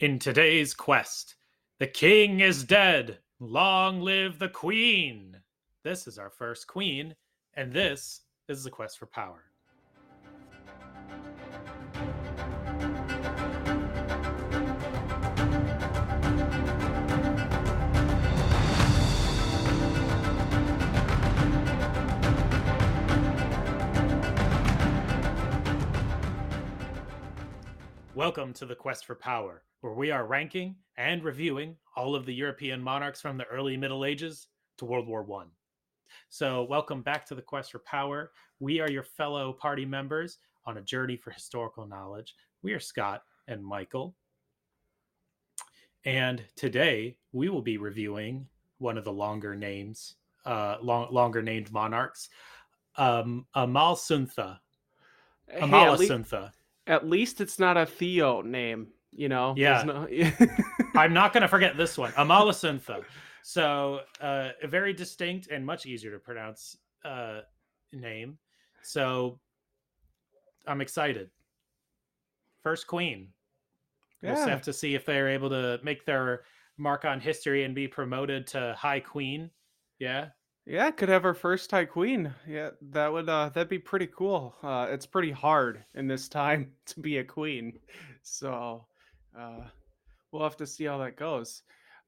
In today's quest, the king is dead. Long live the queen. This is our first queen, and this is the quest for power. Welcome to the Quest for Power, where we are ranking and reviewing all of the European monarchs from the early Middle Ages to World War One. So, welcome back to the Quest for Power. We are your fellow party members on a journey for historical knowledge. We are Scott and Michael. And today we will be reviewing one of the longer names, uh, long, longer named monarchs, um, Amalasuntha. Hey, Amalasuntha. At least it's not a Theo name, you know. Yeah. No... I'm not going to forget this one, Amalasuntha. So, uh, a very distinct and much easier to pronounce uh, name. So, I'm excited. First queen. Yeah. We'll have to see if they're able to make their mark on history and be promoted to high queen. Yeah. yeah, could have our first high queen. Yeah, that would uh that'd be pretty cool. Uh it's pretty hard in this time to be a queen. So, uh we'll have to see how that goes.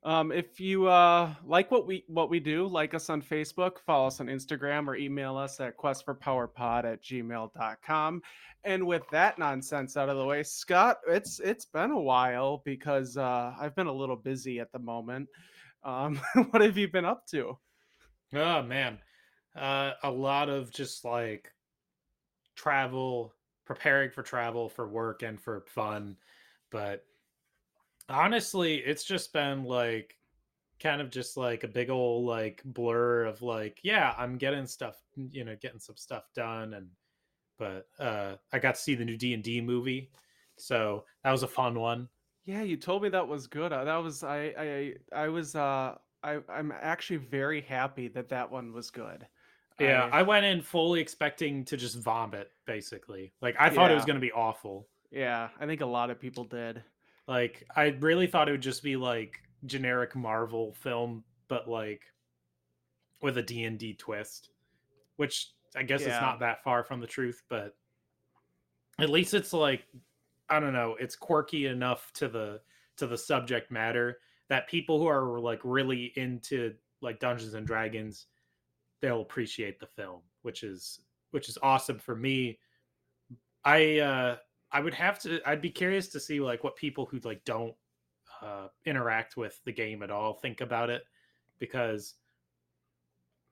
Um, if you uh, like what we what we do, like us on Facebook, follow us on Instagram, or email us at questforpowerpod at gmail.com. And with that nonsense out of the way, Scott, it's it's been a while because uh, I've been a little busy at the moment. Um, what have you been up to? Oh man, uh, a lot of just like travel, preparing for travel for work and for fun, but honestly, it's just been like kind of just like a big old like blur of like, yeah, I'm getting stuff, you know, getting some stuff done, and but uh, I got to see the new D and D movie, so that was a fun one. Yeah, you told me that was good. Uh, That was I I I was uh I I'm actually very happy that that one was good. Yeah, I I went in fully expecting to just vomit, basically. Like I thought it was going to be awful. yeah I think a lot of people did. Like I really thought it would just be like generic Marvel film, but like with a D and D twist, which I guess it's not that far from the truth, but at least it's like I don't know, it's quirky enough to the to the subject matter that people who are like really into like Dungeons and Dragons, they'll appreciate the film, which is which is awesome for me. I uh I would have to I'd be curious to see like what people who like don't uh interact with the game at all think about it because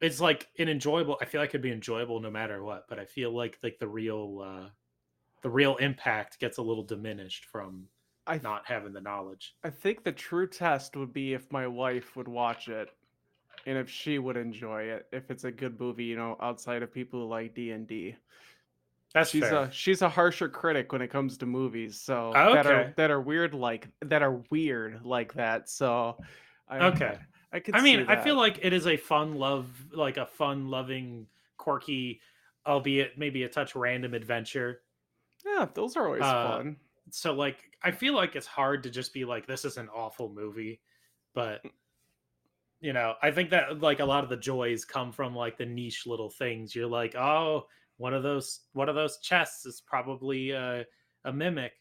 it's like an enjoyable I feel like it'd be enjoyable no matter what, but I feel like like the real uh the real impact gets a little diminished from I th- not having the knowledge. I think the true test would be if my wife would watch it and if she would enjoy it. If it's a good movie, you know, outside of people who like D and D. That's She's fair. a she's a harsher critic when it comes to movies, so that are that are weird like that are weird like that. So I Okay. I could I mean, I feel like it is a fun love, like a fun loving, quirky, albeit maybe a touch random adventure. yeah, those are always Uh, fun. So like I feel like it's hard to just be like this is an awful movie, but you know, I think that like a lot of the joys come from like the niche little things. You're like, "Oh, one of those one of those chests is probably uh, a mimic."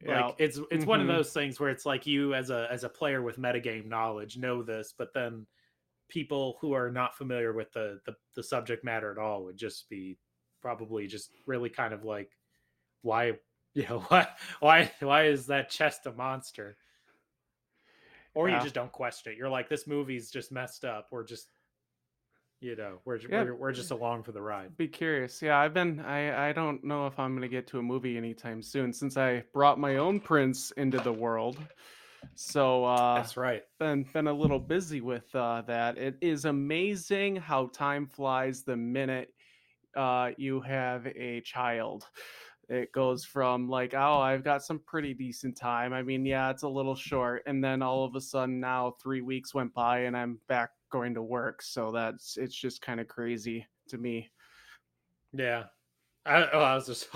Yeah. Like it's it's one of Mhm. those things where it's like you as a as a player with metagame knowledge know this, but then people who are not familiar with the the, the subject matter at all would just be probably just really kind of like why you know why why why is that chest a monster or you just don't question it you're like this movie's just messed up we're just you know we're Yeah. we're, we're just along for the ride Be curious. Yeah, I've been I I don't know if I'm going to get to a movie anytime soon since I brought my own prince into the world. So uh that's right been been a little busy with uh that. It is amazing how time flies the minute uh you have a child. It goes from like, oh, I've got some pretty decent time. I mean, yeah, it's a little short, and then all of a sudden now three weeks went by and I'm back going to work. So that's it's just kind of crazy to me. Yeah. I, oh, I was just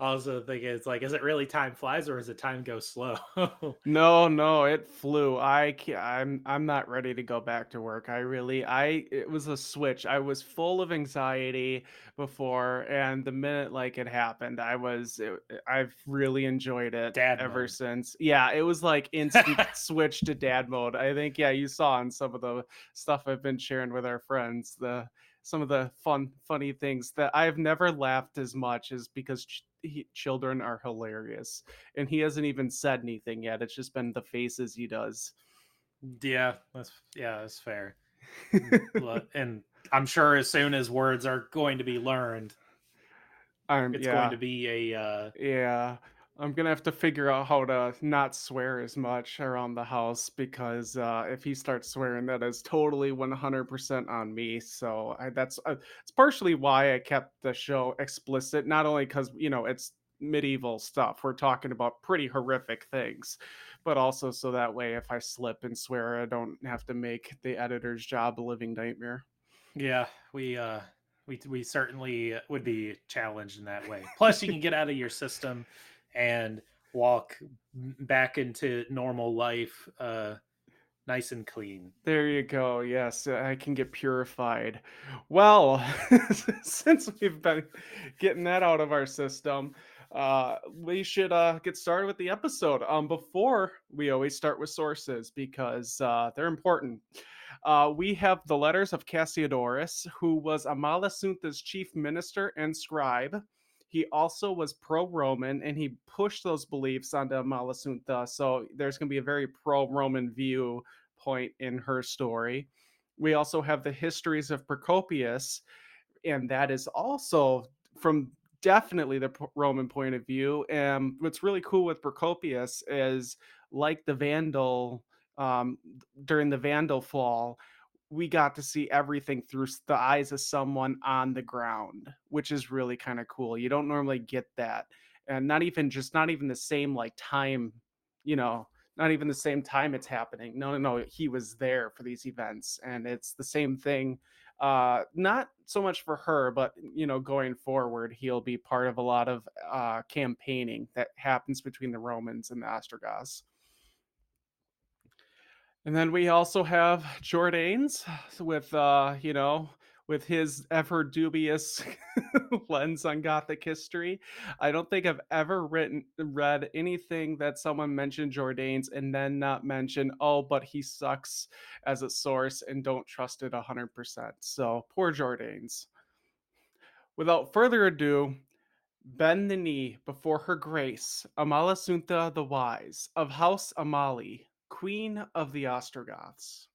also think it's like, is it really time flies or is it time go slow? No, no, it flew. I ca I'm I'm not ready to go back to work. I really I it was a switch. I was full of anxiety before, and the minute like it happened, I was it, I've really enjoyed it Dad ever mode. since. Yeah, it was like instant switch to dad mode. I think yeah, you saw in some of the stuff I've been sharing with our friends, the some of the fun funny things that I've never laughed as much is because ch- he, children are hilarious and he hasn't even said anything yet. It's just been the faces he does. yeah, that's yeah, that's fair. And I'm sure as soon as words are going to be learned, I'm it's yeah, going to be a uh, yeah. I'm gonna have to figure out how to not swear as much around the house because uh, if he starts swearing, that is totally 100% on me. So I, that's uh, it's partially why I kept the show explicit. Not only because you know it's medieval stuff, we're talking about pretty horrific things, but also so that way if I slip and swear, I don't have to make the editor's job a living nightmare. yeah, we uh we we certainly would be challenged in that way. Plus you can get out of your system and walk back into normal life uh nice and clean. There you go. Yes, I can get purified. Well, since we've been getting that out of our system, uh, we should uh, get started with the episode. Um, before we always start with sources because uh, they're important. Uh, we have the letters of Cassiodorus, who was Amalasuntha's chief minister and scribe. He also was pro-Roman, and he pushed those beliefs onto Amalasuntha. So there's going to be a very pro-Roman view point in her story. We also have the histories of Procopius, and that is also from definitely the Roman point of view. And what's really cool with Procopius is like the Vandal um, during the Vandal fall, we got to see everything through the eyes of someone on the ground, which is really kind of cool. You don't normally get that. And not even just not even the same like time, you know, not even the same time it's happening. No, no, no. He was there for these events. And it's the same thing. Uh, not so much for her, but you know, going forward, he'll be part of a lot of uh campaigning that happens between the Romans and the Ostrogoths. And then we also have Jordanes with uh, you know, with his ever dubious lens on Gothic history. I don't think I've ever written read anything that someone mentioned Jordanes and then not mention, oh, but he sucks as a source and don't trust it 100%. So poor Jordanes. Without further ado, bend the knee before her grace, Amalasuntha the Wise, of House Amali, Queen of the Ostrogoths.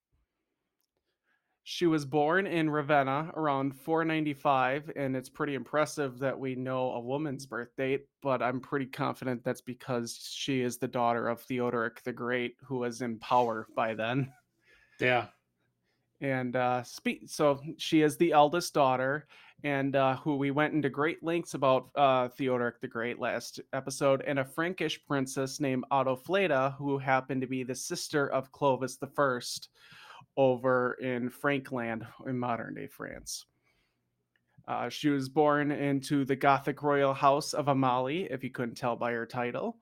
She was born in Ravenna around 495, and it's pretty impressive that we know a woman's birth date, but I'm pretty confident that's because she is the daughter of Theodoric the Great, who was in power by then. Yeah. And uh, spe- so she is the eldest daughter, and uh, who we went into great lengths about uh, Theodoric the Great last episode, and a Frankish princess named Audofleda, who happened to be the sister of Clovis the First over in Frankland in modern day France. Uh, she was born into the Gothic royal house of Amali, if you couldn't tell by her title.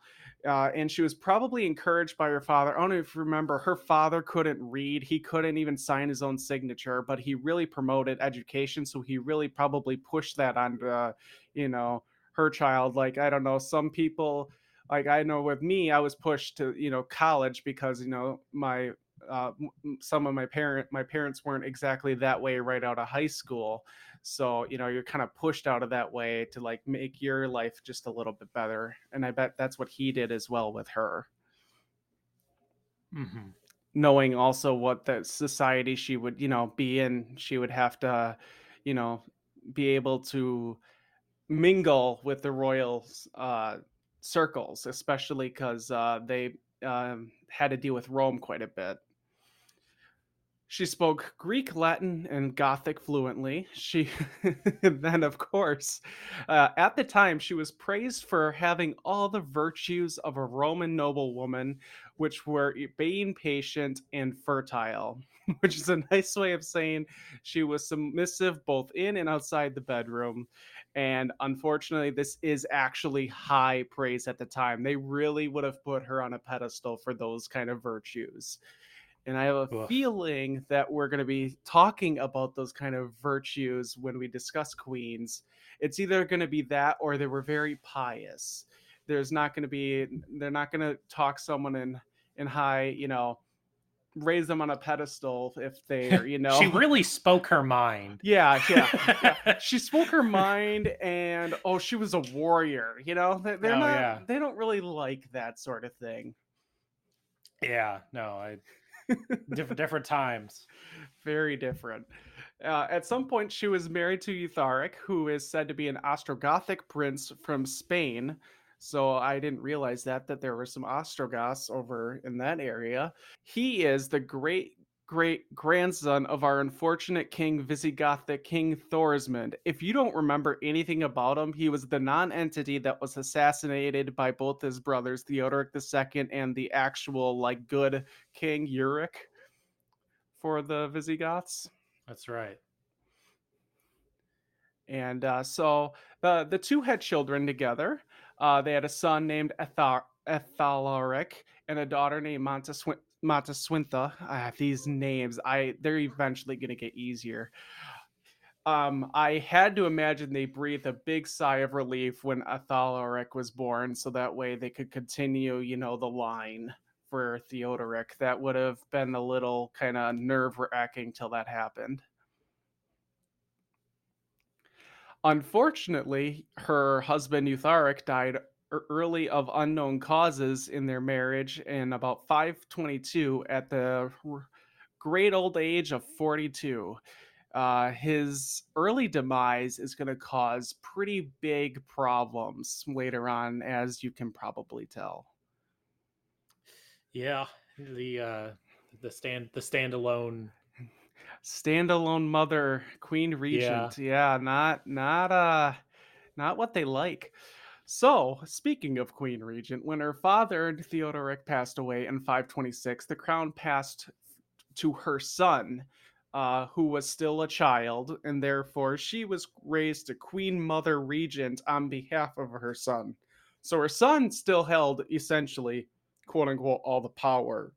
Uh, and she was probably encouraged by her father. I don't know if you remember, her father couldn't read. He couldn't even sign his own signature, but he really promoted education. So he really probably pushed that on, uh, you know, her child. Like, I don't know, some people, like I know with me, I was pushed to, you know, college because, you know, my, uh, some of my parent my parents weren't exactly that way right out of high school. So you know you're kind of pushed out of that way to like make your life just a little bit better and i bet that's what he did as well with her. Hmm knowing also what the society she would you know be in she would have to you know be able to mingle with the royal uh circles especially because uh they um, had to deal with rome quite a bit She spoke Greek, Latin, and Gothic fluently. She then, of course, uh, at the time, she was praised for having all the virtues of a Roman noblewoman, which were being patient and fertile. which is a nice way of saying she was submissive both in and outside the bedroom. And unfortunately, this is actually high praise at the time. They really would have put her on a pedestal for those kind of virtues. And I have a Oof. feeling that we're going to be talking about those kind of virtues when we discuss queens. It's either going to be that or they were very pious. There's not going to be, they're not going to talk someone in, in high, you know, raise them on a pedestal if they're, you know. She really spoke her mind. yeah, yeah, yeah. She spoke her mind and, oh, she was a warrior, you know? They- They're Oh, not, yeah. they don't really like that sort of thing. Yeah, no, I different different times. very different. Uh, at some point, she was married to Eutharic, who is said to be an Ostrogothic prince from Spain. So I didn't realize that that there were some Ostrogoths over in that area. He is the great great grandson of our unfortunate king Visigothic King Thorismund. If you don't remember anything about him, he was the non-entity that was assassinated by both his brothers, Theodoric II and the actual like good King Euric for the Visigoths. That's right. And uh, so the the two had children together. Uh, they had a son named Ethar- Ethalaric and a daughter named Monteswin- Monteswintha. Ah, these names, I they're eventually going to get easier. Um, I had to imagine they breathed a big sigh of relief when Athalaric was born, so that way they could continue, you know, the line for Theodoric. That would have been a little kind of nerve wracking till that happened. Unfortunately, her husband Eutharic died early of unknown causes in their marriage in about 522 at the great old age of 42. Uh, his early demise is going to cause pretty big problems later on, as you can probably tell. Yeah, the uh the stand the standalone. Standalone mother, queen regent. Yeah, not not uh not what they like. So, speaking of Queen Regent, when her father Theodoric passed away in 526, the crown passed to her son, uh, who was still a child, and therefore she was raised a Queen Mother Regent on behalf of her son. So her son still held essentially, quote unquote, all the power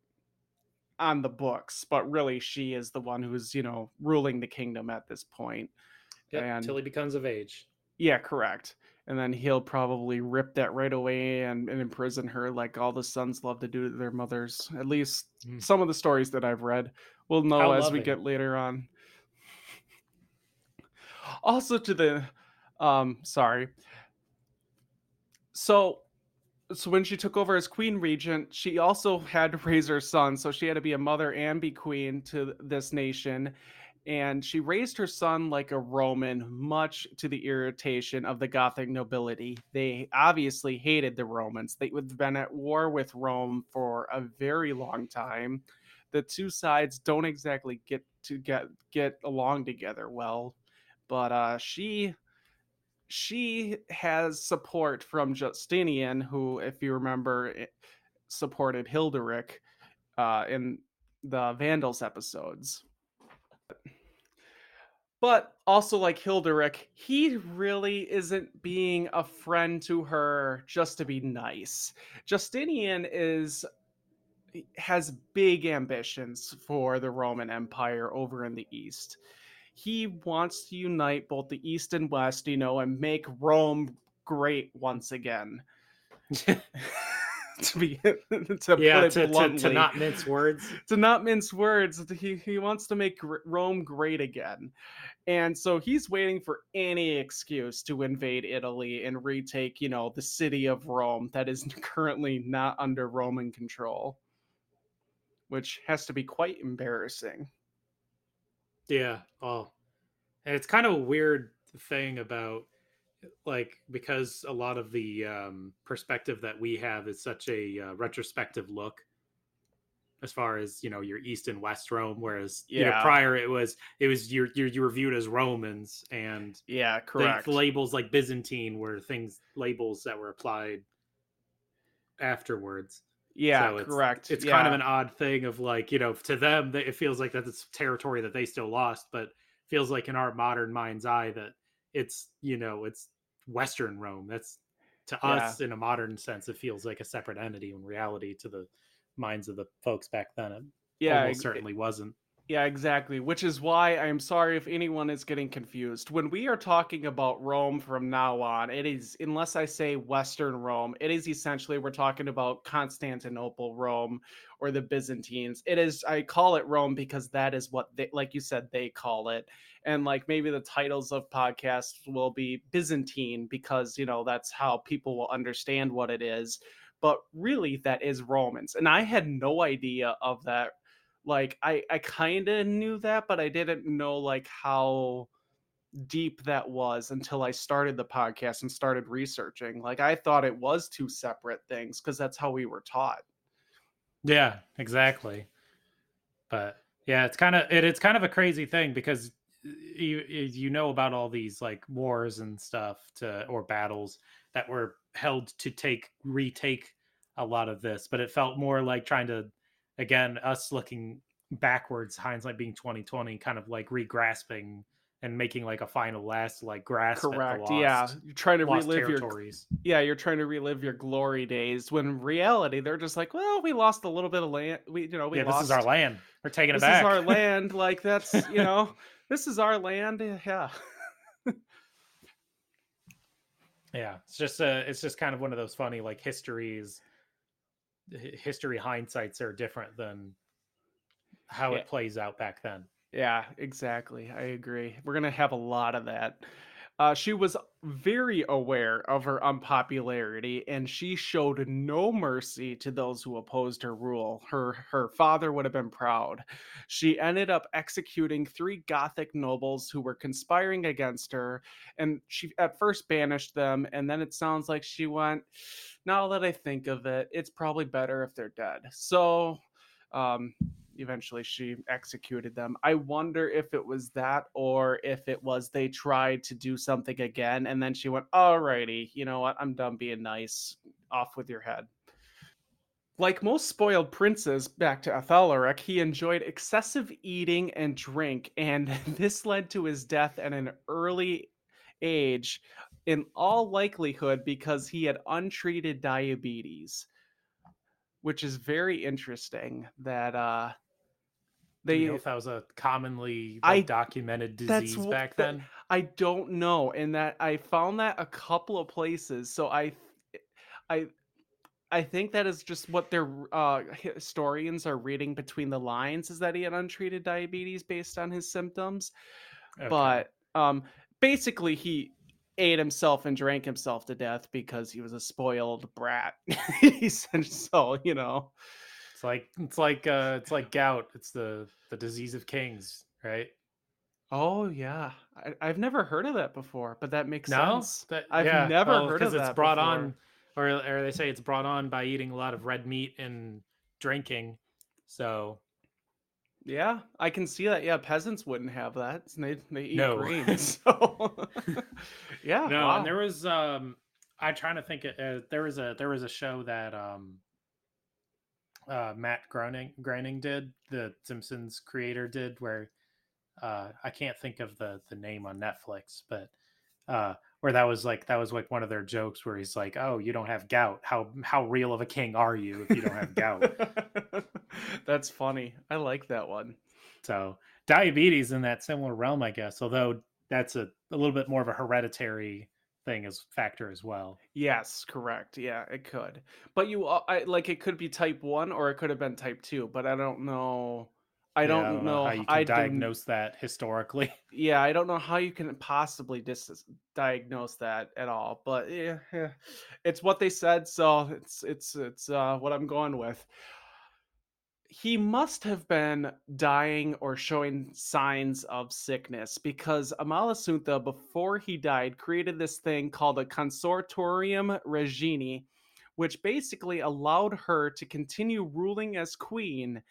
on the books, but really she is the one who's, you know, ruling the kingdom at this point. Yep, And- till he becomes of age. Yeah, correct. And then he'll probably rip that right away and, and imprison her like all the sons love to do to their mothers. At least Mm. some of the stories that I've read. We'll know as we get later on. Also to the um sorry. So so when she took over as queen regent, she also had to raise her son, so she had to be a mother and be queen to this nation and she raised her son like a Roman, much to the irritation of the Gothic nobility. They obviously hated the Romans. They had been at war with Rome for a very long time. The two sides don't exactly get to get get along together well, but uh, she she has support from Justinian, who, if you remember, supported Hilderic uh, in the Vandals episodes but also like Hilderic, he really isn't being a friend to her just to be nice. Justinian is has big ambitions for the Roman Empire over in the east. He wants to unite both the east and west, you know, and make Rome great once again. to be to yeah, put it to, to, to not mince words. to not mince words, he, he wants to make Rome great again. And so he's waiting for any excuse to invade Italy and retake, you know, the city of Rome that is currently not under Roman control, which has to be quite embarrassing. Yeah. Well, and it's kind of a weird thing about like because a lot of the um, perspective that we have is such a uh, retrospective look as far as you know your east and west rome whereas you know prior it was it was you're you were viewed as romans and Yeah, correct. labels like byzantine were things labels that were applied afterwards Yeah, So it's correct. it's kind of an odd thing of like, you know, to them that it feels like that's territory that they still lost, but feels like in our modern mind's eye that it's, you know, it's Western Rome. That's to Yeah. us in a modern sense, it feels like a separate entity in reality to the minds of the folks back then. It Yeah, almost ex- certainly wasn't. Yeah, exactly. Which is why I am sorry if anyone is getting confused. When we are talking about Rome from now on, it is, unless I say Western Rome, it is essentially we're talking about Constantinople, Rome, or the Byzantines. It is, I call it Rome because that is what they, like you said, they call it. And like maybe the titles of podcasts will be Byzantine because, you know, that's how people will understand what it is. But really, that is Romans. And I had no idea of that like i i kind of knew that but i didn't know like how deep that was until i started the podcast and started researching like i thought it was two separate things because that's how we were taught Yeah, exactly. But yeah, it's kind of it, it's kind of a crazy thing because you you know about all these like wars and stuff to or battles that were held to take retake a lot of this, but it felt more like trying to again us looking backwards, hindsight being twenty twenty, kind of like regrasping and making like a final last like grasp correct the yeah you're trying to lost relive your yeah you're trying to relive your glory days when in reality they're just like well we lost a little bit of land we you know we yeah, lost this is our land. We're taking this it back. is our land like that's you know this is our land yeah Yeah, it's just uh it's just kind of one of those funny like histories hi- history hindsights are different than how Yeah. it plays out back then. Yeah, exactly. I agree. We're going to have a lot of that. Uh, she was very aware of her unpopularity and she showed no mercy to those who opposed her rule. Her her father would have been proud. She ended up executing three Gothic nobles who were conspiring against her and she at first banished them and then it sounds like she went now that I think of it, it's probably better if they're dead. So, um eventually she executed them. I wonder if it was that or if it was they tried to do something again and then she went, Alrighty, you know what? I'm done being nice. Off with your head. Like most spoiled princes, back to Ethelric, he enjoyed excessive eating and drink, and this led to his death at an early age, in all likelihood because he had untreated diabetes, which is very interesting that uh Do you they know if that was a commonly I- documented disease back that- then? I don't know, and that I found that a couple of places. So I, I, I think that is just what their uh, historians are reading between the lines is that he had untreated diabetes based on his symptoms. Okay. But um, basically, he ate himself and drank himself to death because he was a spoiled brat. so you know, it's like it's like uh it's like gout. It's the the disease of kings, right? oh yeah, I, I've never heard of that before, but that makes No, sense. that, I've yeah, never well, heard of it's that brought before. on, or or they say it's brought on by eating a lot of red meat and drinking. So Yeah, I can see that. Yeah, peasants wouldn't have that. They they eat No. green. So yeah, no, wow. and there was um, I'm trying to think. Uh, there was a there was a show that um, uh, Matt Groening Groening did, the Simpsons creator did, where uh, I can't think of the the name on Netflix, but uh, where that was like that was like one of their jokes where he's like, "Oh, you don't have gout. How how real of a king are you if you don't have gout?" That's funny. I like that one. So diabetes in that similar realm, I guess. Although that's a, a little bit more of a hereditary thing as factor as well. Yes, correct. Yeah, it could. But you uh, I like it could be type 1 or it could have been type 2, but I don't know I Yeah, don't, know, how you can I diagnose that historically. yeah, I don't know how you can possibly dis- diagnose that at all. But yeah, yeah, it's what they said, so it's it's it's uh, what I'm going with. He must have been dying or showing signs of sickness because Amalasuntha, before he died, created this thing called a Consortium Regini, which basically allowed her to continue ruling as queen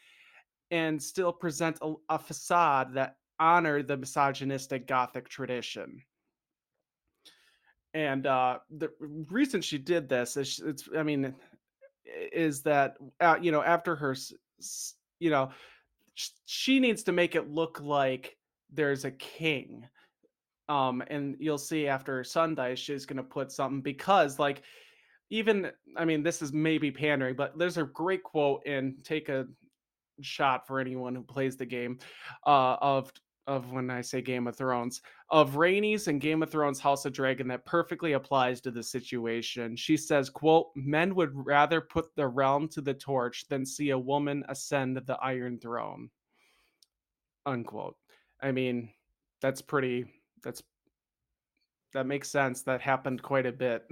and still present a, a facade that honored the misogynistic Gothic tradition. And uh, the reason she did this is, it's, I mean, is that uh, you know after her you know she needs to make it look like there's a king um and you'll see after dies she's gonna put something because like even i mean this is maybe pandering but there's a great quote in take a shot for anyone who plays the game uh, of of when I say Game of Thrones of Rhaenys and Game of Thrones House of Dragon that perfectly applies to the situation. She says, "quote Men would rather put the realm to the torch than see a woman ascend the Iron Throne." Unquote. I mean, that's pretty. That's that makes sense. That happened quite a bit.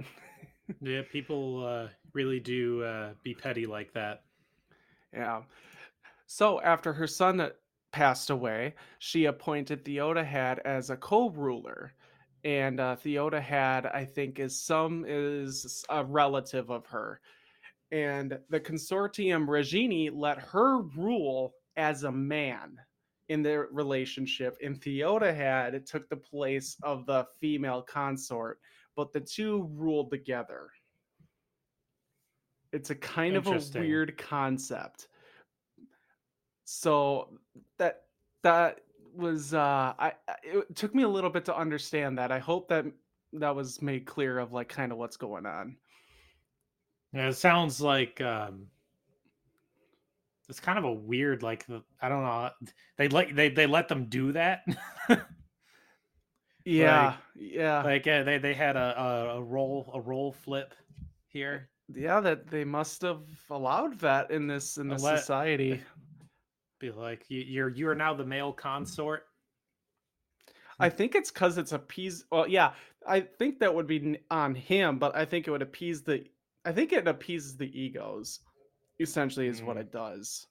Yeah, people uh, really do uh, be petty like that. yeah. So after her son uh, passed away, she appointed Theodahad as a co-ruler. And uh, Theodahad, I think, is some is a relative of her. And the consortium Regini let her rule as a man in their relationship. And Theodahad took the place of the female consort, but the two ruled together. It's a kind of a weird concept so that that was uh I it took me a little bit to understand that. I hope that that was made clear of like kind of what's going on. Yeah, it sounds like um, it's kind of a weird like I don't know they let they they let them do that Yeah, yeah, like uh, they they had a, a a roll a roll flip here yeah. That they must have allowed that in this in this Let- society. Be like you, you're you are now the male consort I think it's because it's appease. Well, yeah, I think that would be on him, but I think it would appease the. I think it appeases the egos. Essentially, is what Mm. it does.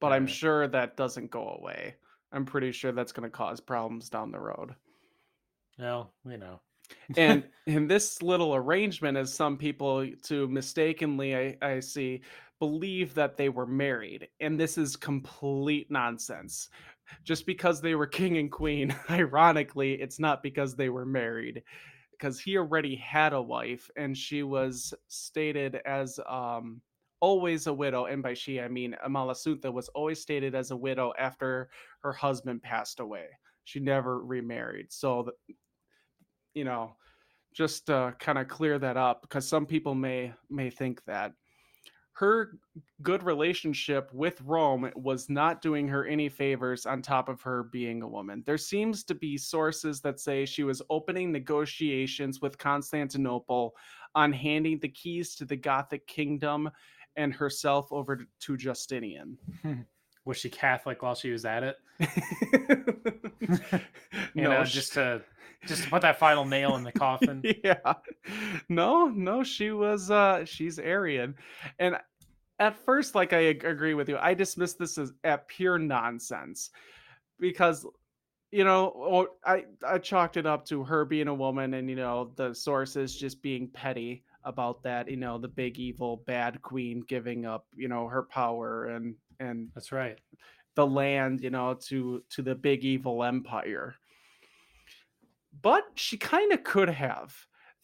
But I'm sure that doesn't go away. I'm pretty sure that's going to cause problems down the road. well you know and in this little arrangement as some people to mistakenly I, I see believe that they were married and this is complete nonsense. Just because they were king and queen ironically it's not because they were married because he already had a wife and she was stated as um always a widow and by she i mean amalasuntha was always stated as a widow after her husband passed away. She never remarried. So you know just uh, kind of clear that up because some people may may think that her good relationship with Rome was not doing her any favors on top of her being a woman. There seems to be sources that say she was opening negotiations with Constantinople on handing the keys to the Gothic kingdom and herself over to Justinian. was she catholic while she was at it you no, know just to just to put that final nail in the coffin yeah. No, no, she was uh she's Arian. And at first like I agree with you. I dismiss this as at pure nonsense because you know, I I chalked it up to her being a woman and you know, the sources just being petty about that, you know, the big evil bad queen giving up, you know, her power and and that's right the land, you know, to to the big evil empire. But she kind of could have.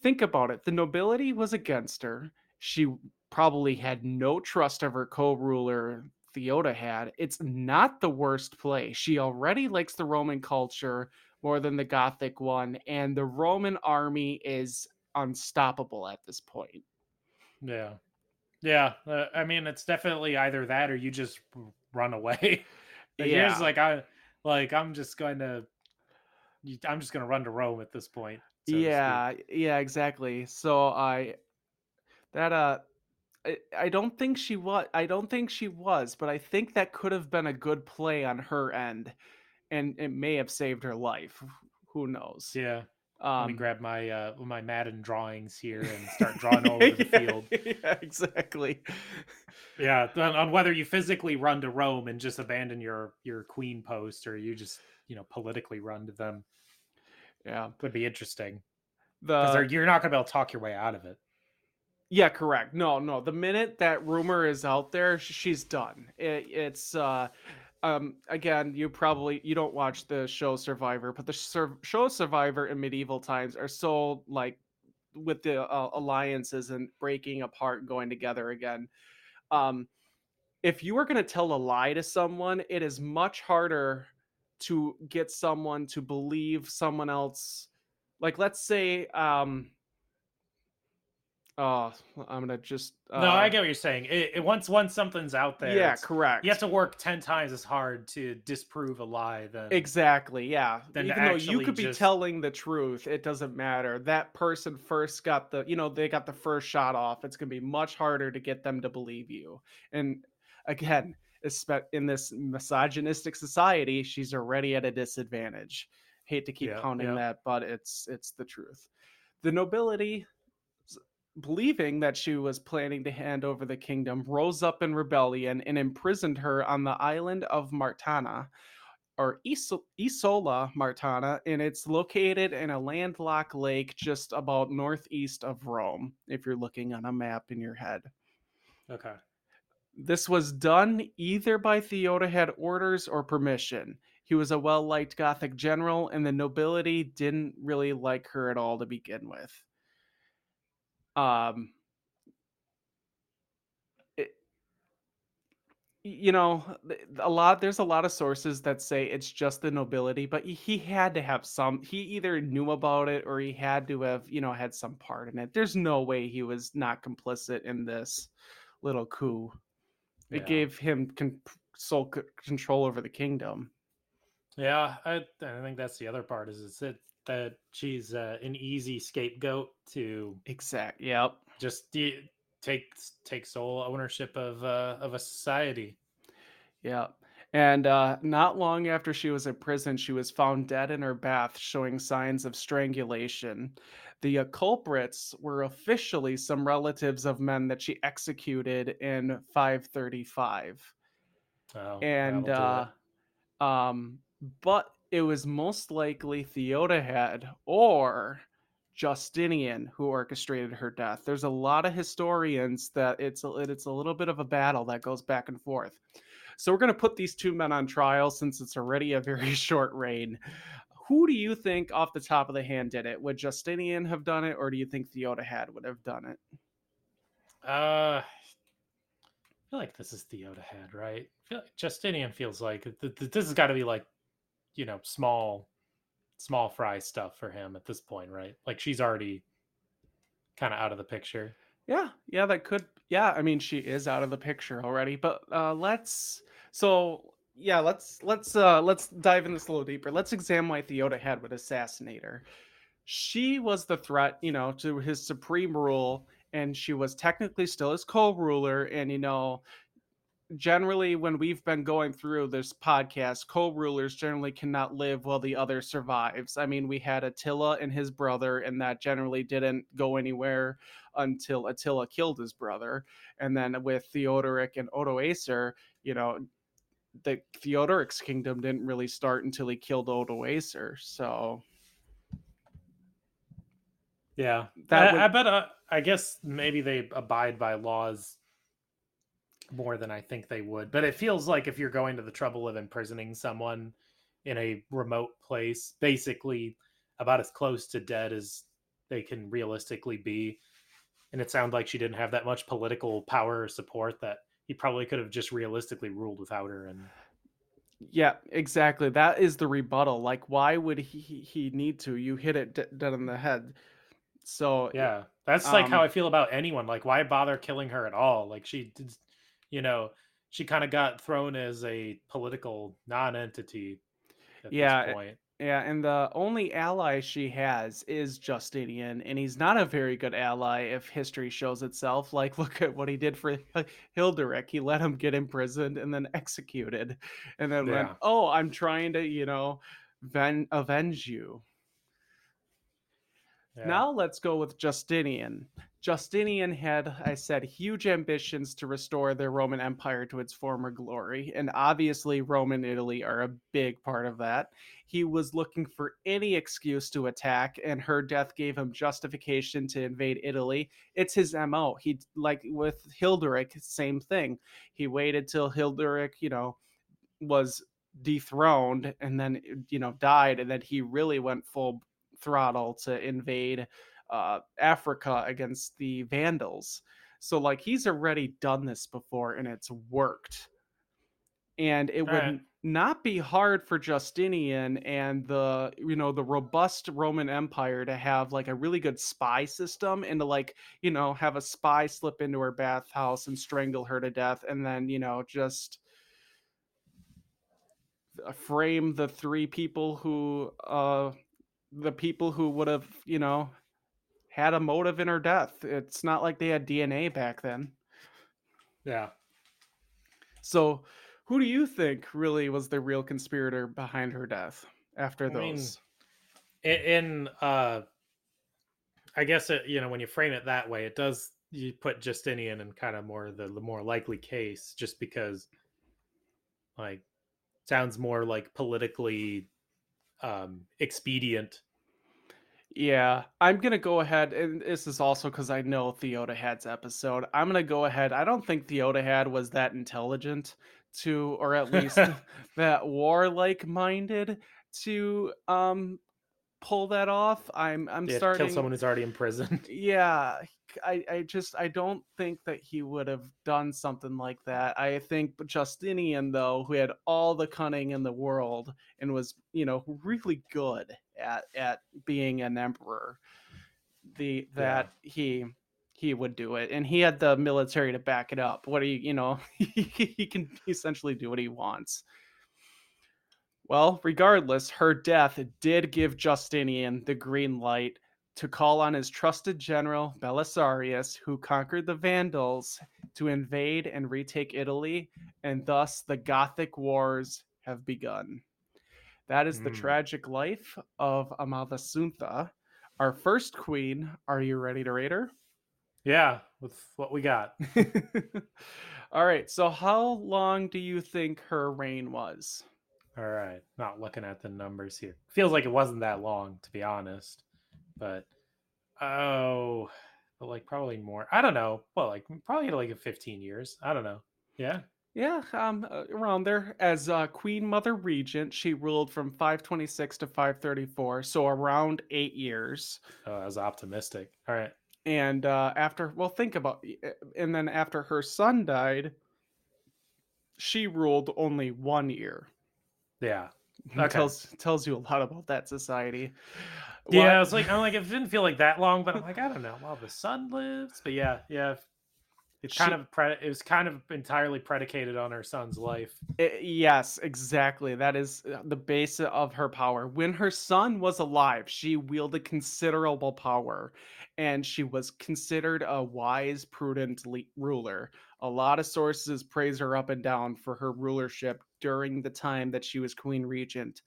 Think about it. The nobility was against her. She probably had no trust of her co-ruler Theodahad. It's not the worst play. She already likes the Roman culture more than the Gothic one, and the Roman army is unstoppable at this point. Yeah. Yeah. Uh, I mean, it's definitely either that or you just run away. Yeah. like, I, like, I'm just going to, you- I'm just going to run to Rome at this point. so yeah yeah exactly so i that uh I, I don't think she was i don't think she was but i think that could have been a good play on her end and it may have saved her life who knows Yeah. Let um me grab my, uh, my Madden drawings here and start drawing all over the yeah, field. yeah, exactly Yeah. On, on whether you physically run to Rome and just abandon your, your queen post or you just, you know, politically run to them yeah would be interesting. Because the you're not going to be able to talk your way out of it. Yeah, correct. No, no. The minute that rumor is out there, she's done. It, it's uh um again, you probably you don't watch the show Survivor, but the sur- show Survivor in medieval times are so like with the uh, alliances and breaking apart, going together again. Um, if you are going to tell a lie to someone, it is much harder to get someone to believe someone else. Like, let's say, um, oh, I'm gonna just uh, no, I get what you're saying. It, it once once something's out there, yeah, correct. you have to work ten times as hard to disprove a lie than Exactly. Yeah. than Even though you could be telling the truth, it doesn't matter. That person first got the, you know, they got the first shot off. It's to be much harder to get them to believe you. And again, in this misogynistic society, she's already at a disadvantage. Hate to keep Yeah, pounding yeah. that, but it's it's the truth. The nobility believing that she was planning to hand over the kingdom rose up in rebellion and imprisoned her on the island of Martana or Iso- Isola Martana, and it's located in a landlocked lake just about northeast of Rome, if you're looking on a map in your head. Okay. This was done either by Theodahad orders or permission. He was a well liked Gothic general, and the nobility didn't really like her at all to begin with. Um, it, you know, a lot. There's a lot of sources that say it's just the nobility, but he- had to have some. He either knew about it or he had to have, you know, had some part in it. There's no way he was not complicit in this little coup. It Yeah. gave him con- sole c- control over the kingdom. Yeah, I, I think that's the other part is it's it, that she's uh, an easy scapegoat to Exact. Yep. just de- take take sole ownership of uh, of a society. Yeah. And uh, not long after she was in prison, she was found dead in her bath, showing signs of strangulation. The uh, culprits were officially some relatives of men that she executed in 535. Oh, and uh, um, but it was most likely Theodahad or Justinian who orchestrated her death. There's a lot of historians that it's a, it's a little bit of a battle that goes back and forth. So we're going to put these two men on trial since it's already a very short reign. Who do you think, off the top of the hand, did it? Would Justinian have done it, or do you think Theodahad would have done it? Uh, I feel like this is Theodahad, right? Feel like Justinian feels like th- th- this has got to be like, you know, small, small fry stuff for him at this point, right? Like she's already kind of out of the picture. Yeah, yeah, that could. Yeah, I mean, she is out of the picture already. But uh, let's. So yeah, let's let's uh let's dive in this a little deeper. Let's examine why Theodahad would assassinate her. She was the threat, you know, to his supreme rule, and she was technically still his co-ruler. And you know, generally, when we've been going through this podcast, co-rulers generally cannot live while the other survives. I mean, we had Attila and his brother, and that generally didn't go anywhere until Attila killed his brother. And then with Theodoric and Odoacer, you know, the Theodoric's kingdom didn't really start until he killed Odoacer. So Yeah, That I, would- I bet. Uh, I guess maybe they abide by laws more than I think they would. But it feels like if you're going to the trouble of imprisoning someone in a remote place, basically about as close to dead as they can realistically be, and it sounded like she didn't have that much political power or support that he probably could have just realistically ruled without her. And yeah, exactly. That is the rebuttal. Like, why would he he, need to? You hit it de- dead in the head. So yeah, that's like how Um, I feel about anyone. Like, why bother killing her at all? Like, she did, you know, she kind of got thrown as a political non-entity. At Yeah, this point. Yeah, and the only ally she has is Justinian, and he's not a very good ally if history shows itself. Like, look at what he did for Hilderic. He let him get imprisoned and then executed. And then went, oh, I'm trying to, you know, ven- avenge you. Yeah. Now let's go with Justinian. Justinian had, I said, huge ambitions to restore the Roman Empire to its former glory, and obviously Rome and Italy are a big part of that. He was looking for any excuse to attack, and her death gave him justification to invade Italy. It's his MO. He like with Hilderic, same thing. He waited till Hilderic, you know, was dethroned and then you know died and then he really went full throttle to invade uh, Africa against the Vandals. So like he's already done this before and it's worked. And it would Alright. not be hard for Justinian and the you know the robust Roman Empire to have like a really good spy system and to like you know have a spy slip into her bathhouse and strangle her to death and then you know just frame the three people who uh the people who would have you know had a motive in her death. It's not like they had dna back then. Yeah. so who do you think really was the real conspirator behind her death after I mean, those? in, in uh i guess it, you know when you frame it that way it does you put justinian in kind of more the, the more likely case just because like sounds more like politically um expedient Yeah, I'm gonna go ahead, and this is also because I know Theodahad's episode. I'm gonna go ahead. I don't think Theodahad was that intelligent to, or at least that warlike minded to um pull that off. I'm I'm yeah, starting. kill someone who's already imprisoned Yeah, I I just I don't think that he would have done something like that. I think Justinian though, who had all the cunning in the world and was, you know, really good at at being an emperor, the Yeah. that he he would do it and he had the military to back it up. What do you, you know, he can essentially do what he wants. Well, regardless, her death did give Justinian the green light to call on his trusted general Belisarius, who conquered the Vandals, to invade and retake Italy, and thus the Gothic Wars have begun. That is the Mm. tragic life of Amalasuntha, our first queen. Are you ready to rate her? yeah with what we got All right, so how long do you think her reign was? all right not looking at the numbers here feels like it wasn't that long to be honest but oh but like probably more i don't know well like probably like 15 years i don't know yeah Yeah, um, uh, around there. As uh, Queen Mother Regent, she ruled from 526 to 534, so around eight years. oh, i was optimistic all right And uh, after, well, think about, uh, and then after her son died, she ruled only one year. yeah It Okay. Tells tells you a lot about that society. Yeah, Why- it's like I'm like it didn't feel like that long, but I'm like I don't know. While the son lives, but yeah, yeah, it's kind of pre- it was kind of entirely predicated on her son's life. I- yes, exactly. That is uh, the base of her power. When her son was alive, she wielded considerable power and she was considered a wise, prudent le- ruler. A lot of sources praise her up and down for her rulership during the time that she was queen regent.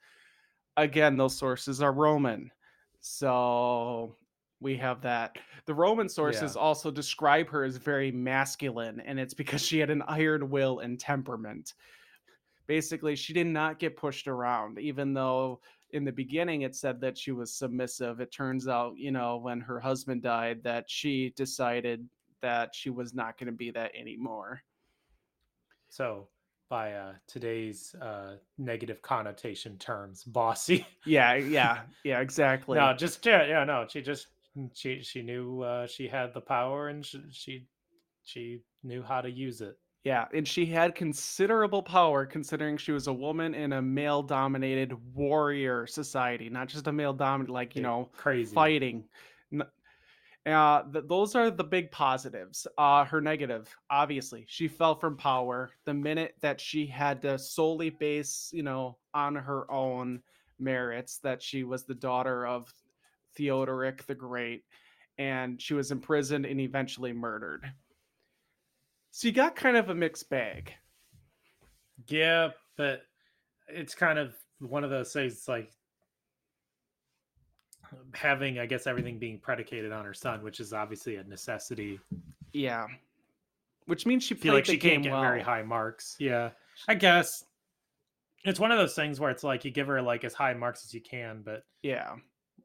Again, those sources are Roman. So we have that. The Roman sources also describe her as very masculine, and it's because she had an iron will and temperament basically she did not get pushed around even though in the beginning it said that she was submissive it turns out you know when her husband died that she decided that she was not going to be that anymore So by uh, today's uh, negative connotation terms, bossy. yeah yeah yeah exactly no, just yeah, yeah, no. She just she she knew uh, she had the power and she, she she knew how to use it. yeah and she had considerable power considering she was a woman in a male dominated warrior society not just a male dominated like you Yeah, know crazy fighting. Uh, th- those are the big positives. Uh, her negative, obviously, she fell from power the minute that she had to solely base, you know, on her own merits that she was the daughter of Theodoric the Great, and she was imprisoned and eventually murdered. So you got kind of a mixed bag. Yeah, but it's kind of one of those things like having, I guess, everything being predicated on her son, which is obviously a necessity. Yeah, which means she feel like she can't get well. very high marks. Yeah, I guess it's one of those things where it's like you give her like as high marks as you can, but Yeah,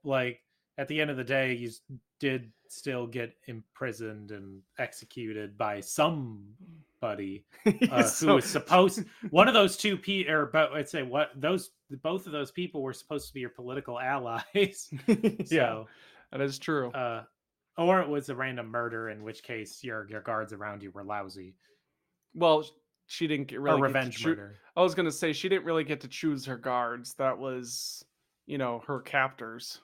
like at the end of the day, you did still get imprisoned and executed by somebody uh, So- who was supposed one of those two p or but I'd say what those both of those people were supposed to be your political allies. yeah, that is true. uh or it was a random murder, in which case your your guards around you were lousy. Well, she didn't get really or get revenge choo- murder. I was gonna say she didn't really get to choose her guards. That was, you know, her captors.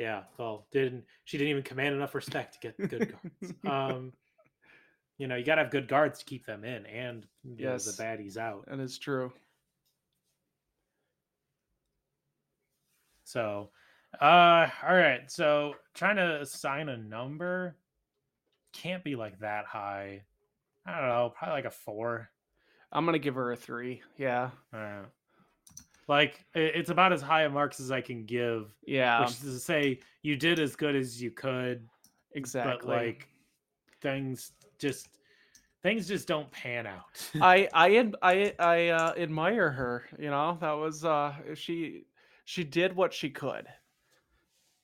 Yeah, well, didn't she didn't even command enough respect to get good guards. um, you know, you gotta have good guards to keep them in and you know, the baddies out. That is true. So, uh, all right. So trying to assign a number can't be like that high. I don't know, probably like a four. I'm gonna give her a three. Yeah, Uh, like it's about as high a marks as I can give, yeah, which is to say you did as good as you could, exactly. but like things just things just don't pan out. I I I I uh, admire her. You know, that was uh she she did what she could.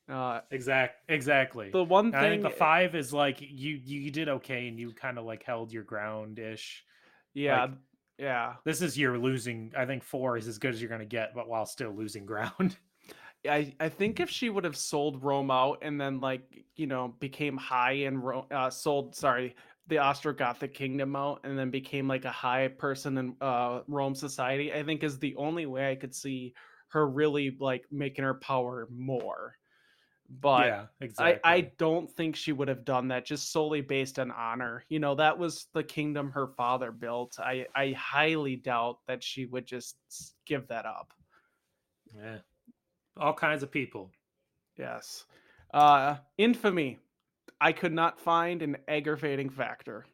Uh, exact exactly. the one And I think thing, the five is like you you did okay and you kind of like held your ground ish. yeah, like- yeah. This is you're losing. I think four is as good as you're gonna get, but while still losing ground. I I think if she would have sold Rome out and then like you know became high and Rome, uh, sold sorry the Ostrogothic kingdom out and then became like a high person in uh, Rome society, I think is the only way I could see her really like making her power more. But yeah, exactly. I, I don't think she would have done that just solely based on honor. You know, that was the kingdom her father built. I, I highly doubt that she would just give that up. yeah. all kinds of people. Yes. Uh, infamy. I could not find an aggravating factor.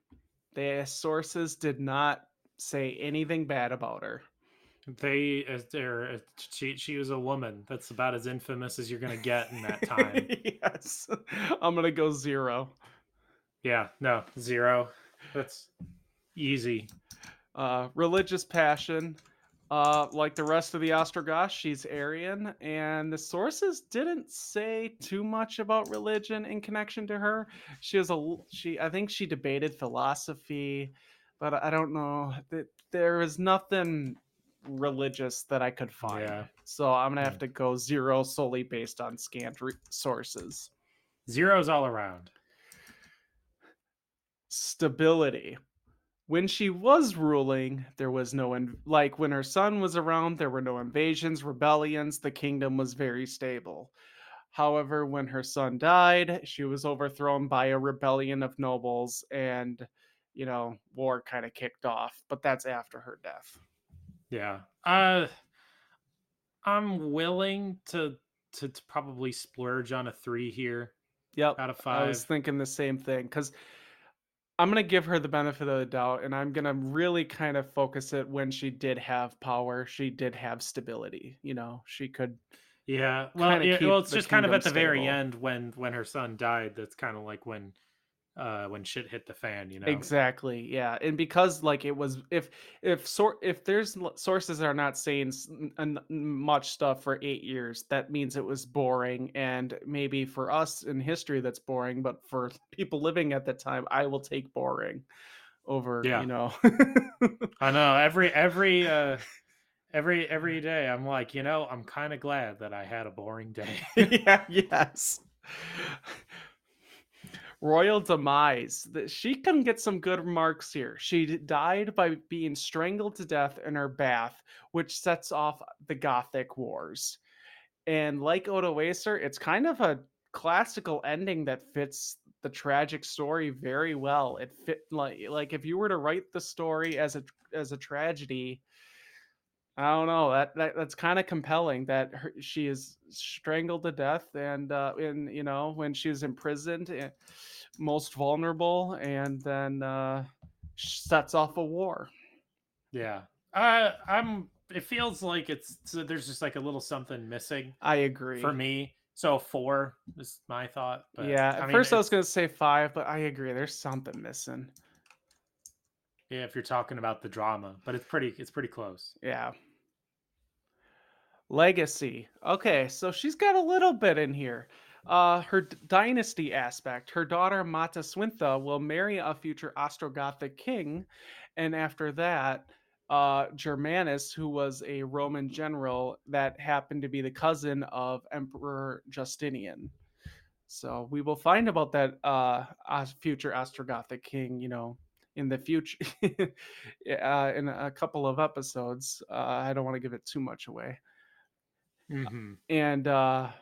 The sources did not say anything bad about her. They, they're, uh, she, she was a woman. That's about as infamous as you're gonna get in that time. yes. I'm going to go zero. yeah, no, zero. That's easy. Uh, religious passion. Uh, like the rest of the Ostrogoths, she's Arian, and the sources didn't say too much about religion in connection to her. She was a she. I think she debated philosophy, but I don't know that there was nothing religious that I could find. Yeah. So I'm gonna have to go zero solely based on scanned re- sources. Zeros all around. stability. When she was ruling, there was no in- like when her son was around, there were no invasions, rebellions, the kingdom was very stable. However, when her son died, she was overthrown by a rebellion of nobles and you know, war kind of kicked off, but that's after her death. Yeah. Uh, I'm willing to, to to probably splurge on a three here Yep. out of five. I was thinking the same thing cuz I'm going to give her the benefit of the doubt and I'm going to really kind of focus it when she did have power, she did have stability, you know. She could Yeah, well, yeah, well, it's just kind of at the very end when when her son died. That's kind of like when, uh, when shit hit the fan. You know, Exactly. Yeah, and because like it was, if if sort if there's sources that are not saying s- n- much stuff for eight years, that means it was boring. And maybe for us in history, that's boring. But for people living at the time, I will take boring over. Yeah. You know. I know every every uh every every day I'm like, you know, I'm kind of glad that I had a boring day. yeah. Yes. Royal demise. Th- She can get some good marks here. She died by being strangled to death in her bath, which sets off the Gothic Wars. And like Odoacer, it's kind of a classical ending that fits the tragic story very well. It fit like like if you were to write the story as a as a tragedy, I don't know that, that that's kind of compelling that her, she is strangled to death and uh, in you know when she was imprisoned, eh, most vulnerable, and then uh, sets off a war. yeah, uh, I'm. It feels like it's so there's just like a little something missing I agree. for me. So four is my thought. But, yeah, I at mean, first I was gonna say five, but I agree. There's something missing. Yeah, if you're talking about the drama, but it's pretty it's pretty close. Yeah. Legacy. Okay, so she's got a little bit in here. Uh, her d- dynasty aspect. Her daughter Mataswintha will marry a future Ostrogothic king, and after that, uh, Germanus, who was a Roman general that happened to be the cousin of Emperor Justinian. So we will find about that uh future Ostrogothic king, you know, in the future, uh, in a couple of episodes. Uh, I don't want to give it too much away. Mhm. And uh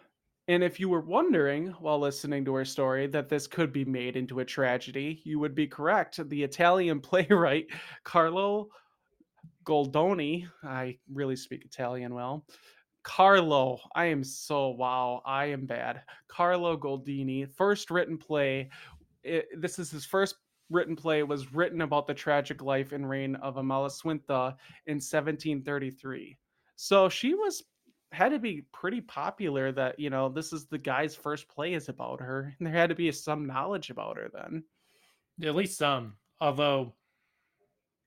and if you were wondering while listening to her story that this could be made into a tragedy, you would be correct. The Italian playwright Carlo Goldoni, I really speak Italian well. Carlo, I am so wow, I am bad. Carlo Goldini, first written play. It, this is his first written play. Was written about the tragic life and reign of Amalasuentha in 1733. So she was had to be pretty popular that you know this is the guy's first play is about her and there had to be some knowledge about her then At least some. Although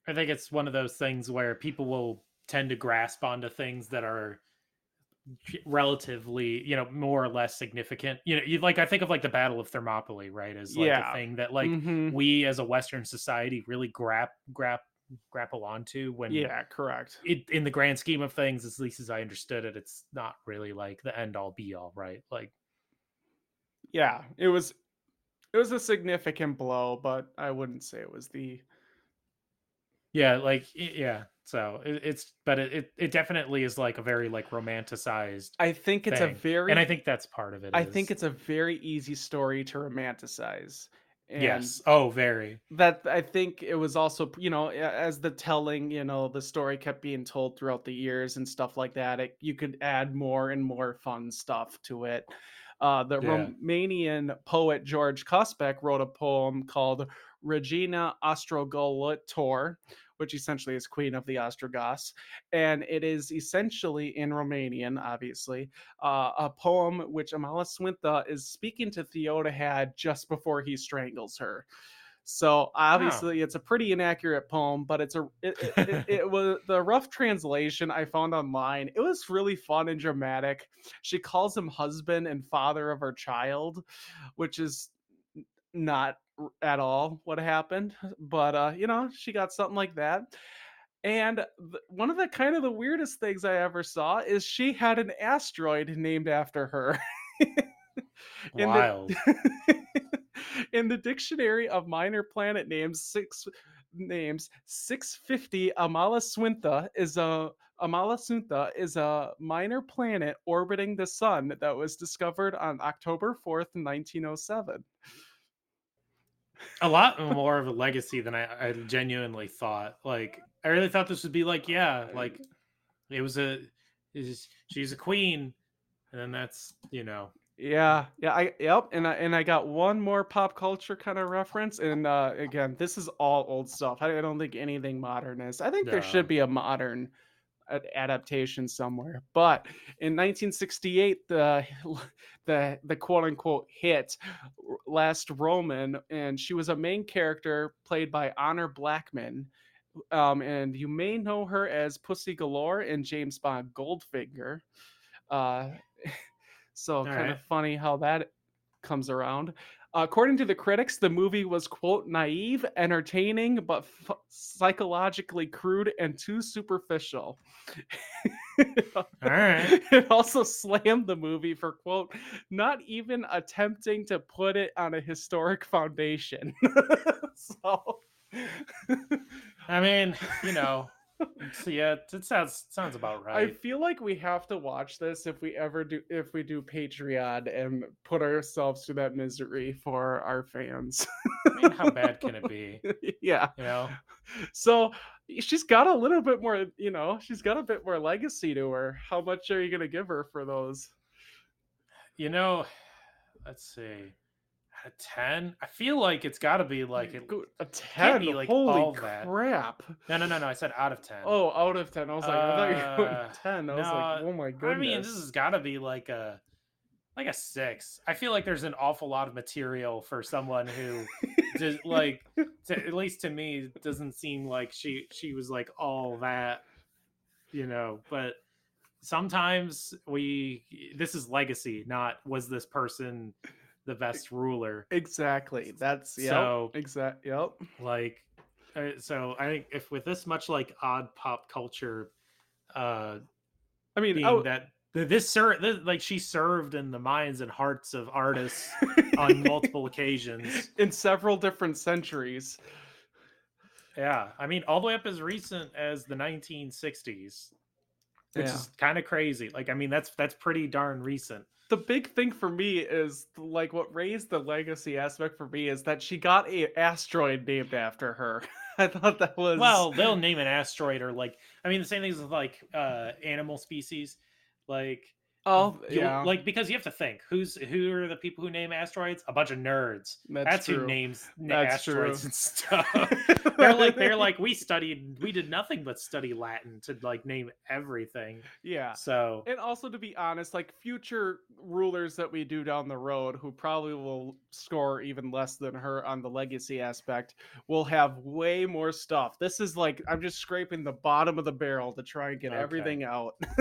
I think it's one of those things where people will tend to grasp onto things that are relatively, you know, more or less significant. You know, you like I think of like the Battle of Thermopylae, right? As like Yeah. a thing that like Mhm. we as a Western society really grap grap grapple onto when yeah correct it in the grand scheme of things, at least as I understood it, it's not really like the end all be all, right? Like yeah it was it was a significant blow but i wouldn't say it was the yeah, like yeah. So it, it's but it, it it definitely is like a very like romanticized i think it's a very and I think that's part of it. I think it's a very easy story to romanticize and yes. Oh, very. that i think it was also you know as the telling you know the story kept being told throughout the years and stuff like that it, you could add more and more fun stuff to it uh, the Yeah. romanian poet george Coșbuc wrote a poem called regina ostrogoților which essentially is queen of the ostrogoths and it is essentially in romanian obviously uh, a poem which amalasuentha is speaking to theodahad just before he strangles her so obviously, it's a pretty inaccurate poem, but it's a it, it, it, it was the rough translation I found online. It was really fun and dramatic. She calls him husband and father of her child, which is not at all what happened. But uh, you know, she got something like that. And th- one of the kind of the weirdest things I ever saw is she had an asteroid named after her. In the- Wild. in the dictionary of minor planet names, six names 650 Amalasuentha is a Amalasuentha is a minor planet orbiting the sun that was discovered on October 4th, 1907. A lot more of a legacy than I, I genuinely thought. Like I really thought this would be like, yeah, like it was a is she's a queen, and then that's you know Yeah, yeah, I yep, and I and I got one more pop culture kind of reference, and uh, again, this is all old stuff. I, I don't think anything modern is. I think there should be a modern adaptation somewhere. But in 1968, the the the quote unquote hit Last Roman, and she was a main character played by Honor Blackman. Um, and you may know her as Pussy Galore in James Bond Goldfinger. Uh, so kind of funny how that comes around. According to the critics, the movie was quote naive, entertaining, but f- psychologically crude and too superficial. All right. It also slammed the movie for quote not even attempting to put it on a historic foundation. so I mean, you know, so yeah, it sounds sounds about right. I feel like we have to watch this if we ever do if we do Patreon and put ourselves through that misery for our fans. I mean, how bad can it be? yeah. You know, So she's got a little bit more, you know, she's got a bit more legacy to her. How much are you gonna give her for those? you know. Let's see. Of ten, I feel like it's got to be like it, a 10. be, like, Holy all that. no, no, no, no. I said out of ten. Oh, out of 10. I was like, I thought you were going Uh, 10. I was like, oh my goodness. I mean, this has got to be like a like a six. I feel like there's an awful lot of material for someone who just like to, at least to me doesn't seem like she she was like all that, you know. But sometimes we this is legacy, not was this person the best ruler. Exactly. That's yep. So- exact. Yep. Like, uh, so I think if with this much like odd pop culture, uh, I mean, out, that this, sir, like she served in the minds and hearts of artists on multiple occasions. in several different centuries. Yeah, I mean, all the way up as recent as the 1960s, which Yeah. is kind of crazy. Like, I mean, that's that's pretty darn recent. the big thing for me is like what raised the legacy aspect for me is that she got a asteroid named after her. I thought that was Well, they'll name an asteroid or like, I mean, the same things with like uh animal species, like. Oh yeah, like because you have to think who's who are the people who name asteroids? A bunch of nerds. that's, That's, who names That's asteroids true. and stuff. they're like they're like we studied we did nothing but study Latin to like name everything. yeah. So And also, to be honest, like future rulers that we do down the road, who probably will score even less than her on the legacy aspect, will have way more stuff. This is like I'm just scraping the bottom of the barrel to try and get Okay. everything out.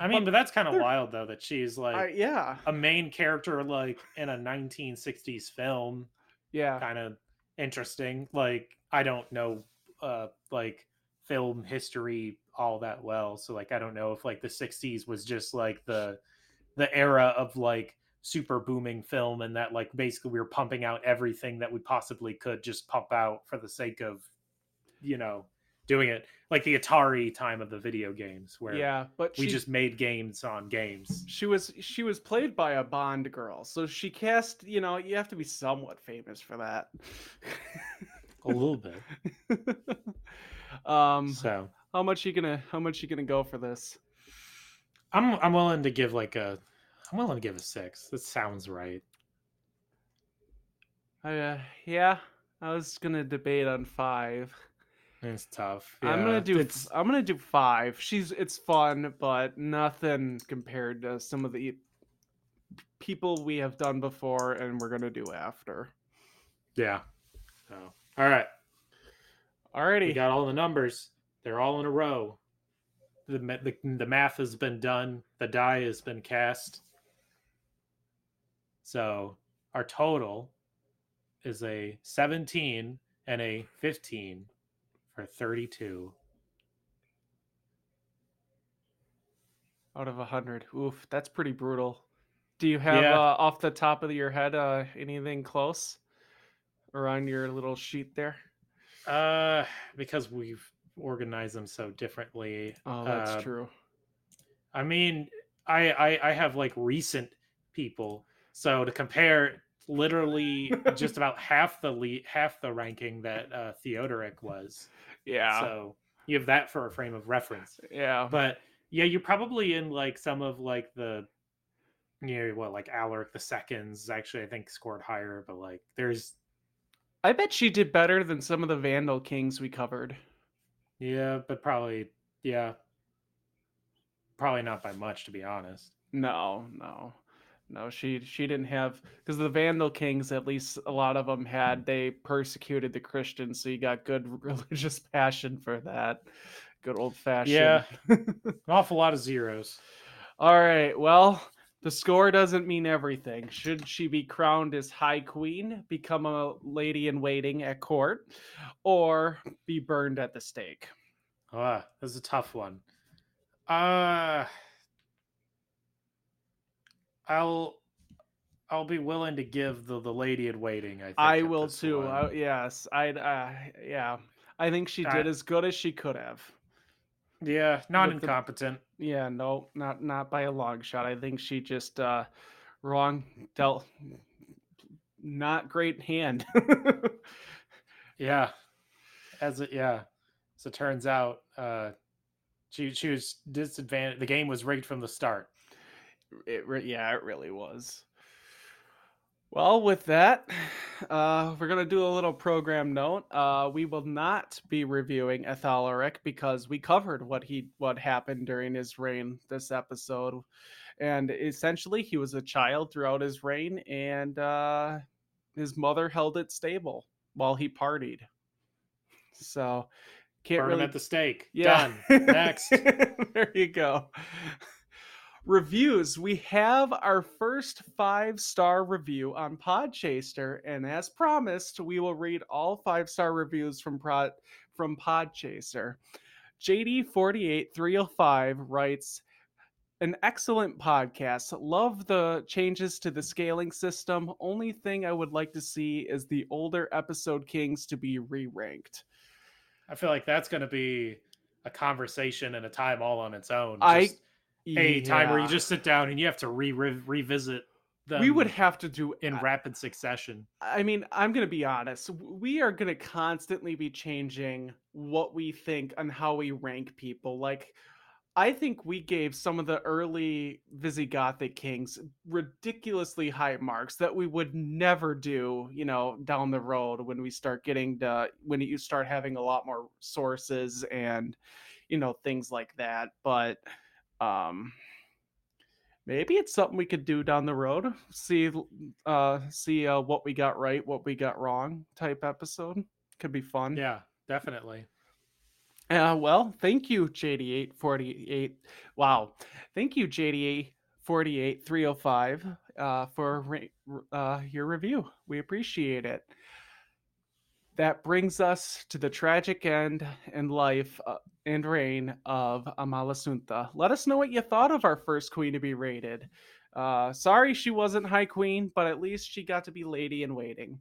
I mean, Well, but that's kind of they're- wild though that she's like I, yeah, a main character like in a 1960s film. yeah, Kind of interesting. Like I don't know uh like film history all that well, so like I don't know if like the 60s was just like the the era of like super booming film and that like basically we were pumping out everything that we possibly could just pump out for the sake of you know doing it like the atari time of the video games where yeah. But we she, just made games on games she was she was played by a Bond girl, so she cast. You know, you have to be somewhat famous for that. a little bit um, so how much you gonna how much you gonna go for this? i'm i'm willing to give like a i'm willing to give a six that sounds right Uh, yeah, I was gonna debate on five. It's tough I'm gonna do. it's I'm gonna do five. She's. It's fun, but nothing compared to some of the people we have done before, and we're gonna do after. yeah so all right we Alrighty. got all the numbers they're all in a row the, the the math has been done the die has been cast so our total is a 17 and a 15 for 32 Out of a hundred. Oof, that's pretty brutal. Do you have Yeah. uh, off the top of your head uh, anything close, or on your little sheet there? uh because we've organized them so differently Oh, that's uh, true. I mean, I, I I have like recent people, so to compare, literally just about half the le- half the ranking that uh, Theodoric was. Yeah. So you have that for a frame of reference. yeah. But yeah, you're probably in like some of like the, you know, what like Alaric the seconds actually I think scored higher, but like there's I bet she did better than some of the Vandal Kings we covered. yeah, but probably yeah, probably not by much to be honest. No, no, no. She she didn't have because the Vandal Kings, at least a lot of them had they persecuted the Christians, so you got good religious passion for that. Good old fashioned. Yeah. An awful lot of zeros. All right. Well, the score doesn't mean everything. Should she be crowned as High Queen, become a lady in waiting at court, or be burned at the stake? Ah, this is a tough one. Uh I'll I'll be willing to give the the lady in waiting. I think I will too. I, yes, I'd. Uh, yeah, I think she I- did as good as she could have. yeah, not with the- incompetent. Yeah, no, not not by a long shot. I think she just uh wrong dealt not great hand. Yeah, as it yeah, as it turns out, uh, she she was disadvantaged. The game was rigged from the start. It re- yeah, it really was. Well, with that, uh, we're gonna do a little program note. Uh, we will not be reviewing Athalaric because we covered what he what happened during his reign this episode, and essentially he was a child throughout his reign, and uh, his mother held it stable while he partied. So can't Burn really him at the stake. yeah. Done. Next. there you go. Reviews. We have our first five star review on Podchaser, and as promised, we will read all five star reviews from Prod from Podchaser. JD48305 writes, an excellent podcast. Love the changes to the scaling system. Only thing I would like to see is the older episode kings to be re-ranked. I feel like that's going to be a conversation and a time all on its own. I A time where you just sit down and you have to re- re- revisit them we would have to do in I- rapid succession. I mean, I'm going to be honest. We are going to constantly be changing what we think and how we rank people. Like, I think we gave some of the early Visigothic kings ridiculously high marks that we would never do, you know, down the road when we start getting to, when you start having a lot more sources and, you know, things like that. But, um, maybe it's something we could do down the road. See uh see uh what we got right what we got wrong type episode. Could be fun. Yeah, definitely. uh well thank you jd848 wow. Thank you jd848 uh for uh your review. We appreciate it that brings us to the tragic end and life uh, and reign of Amalasuntha. Let us know what you thought of our first queen to be rated. Uh, sorry she wasn't High Queen, but at least she got to be Lady in Waiting.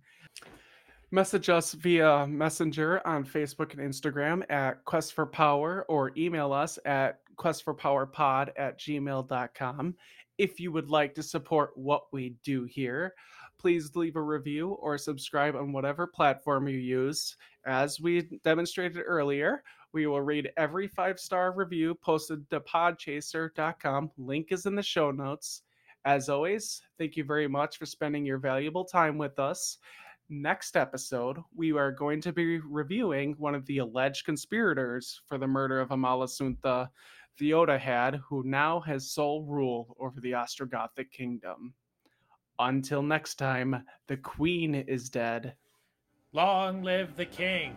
Message us via Messenger on Facebook and Instagram at Quest for Power or email us at questforpowerpod at gmail.com. If you would like to support what we do here, please leave a review or subscribe on whatever platform you use. As we demonstrated earlier, we will read every five star review posted to podchaser.com. Link is in the show notes. As always, thank you very much for spending your valuable time with us. Next episode, we are going to be reviewing one of the alleged conspirators for the murder of Amalasuntha Theodahad, who now has sole rule over the Ostrogothic kingdom. Until next time, the queen is dead. Long live the king.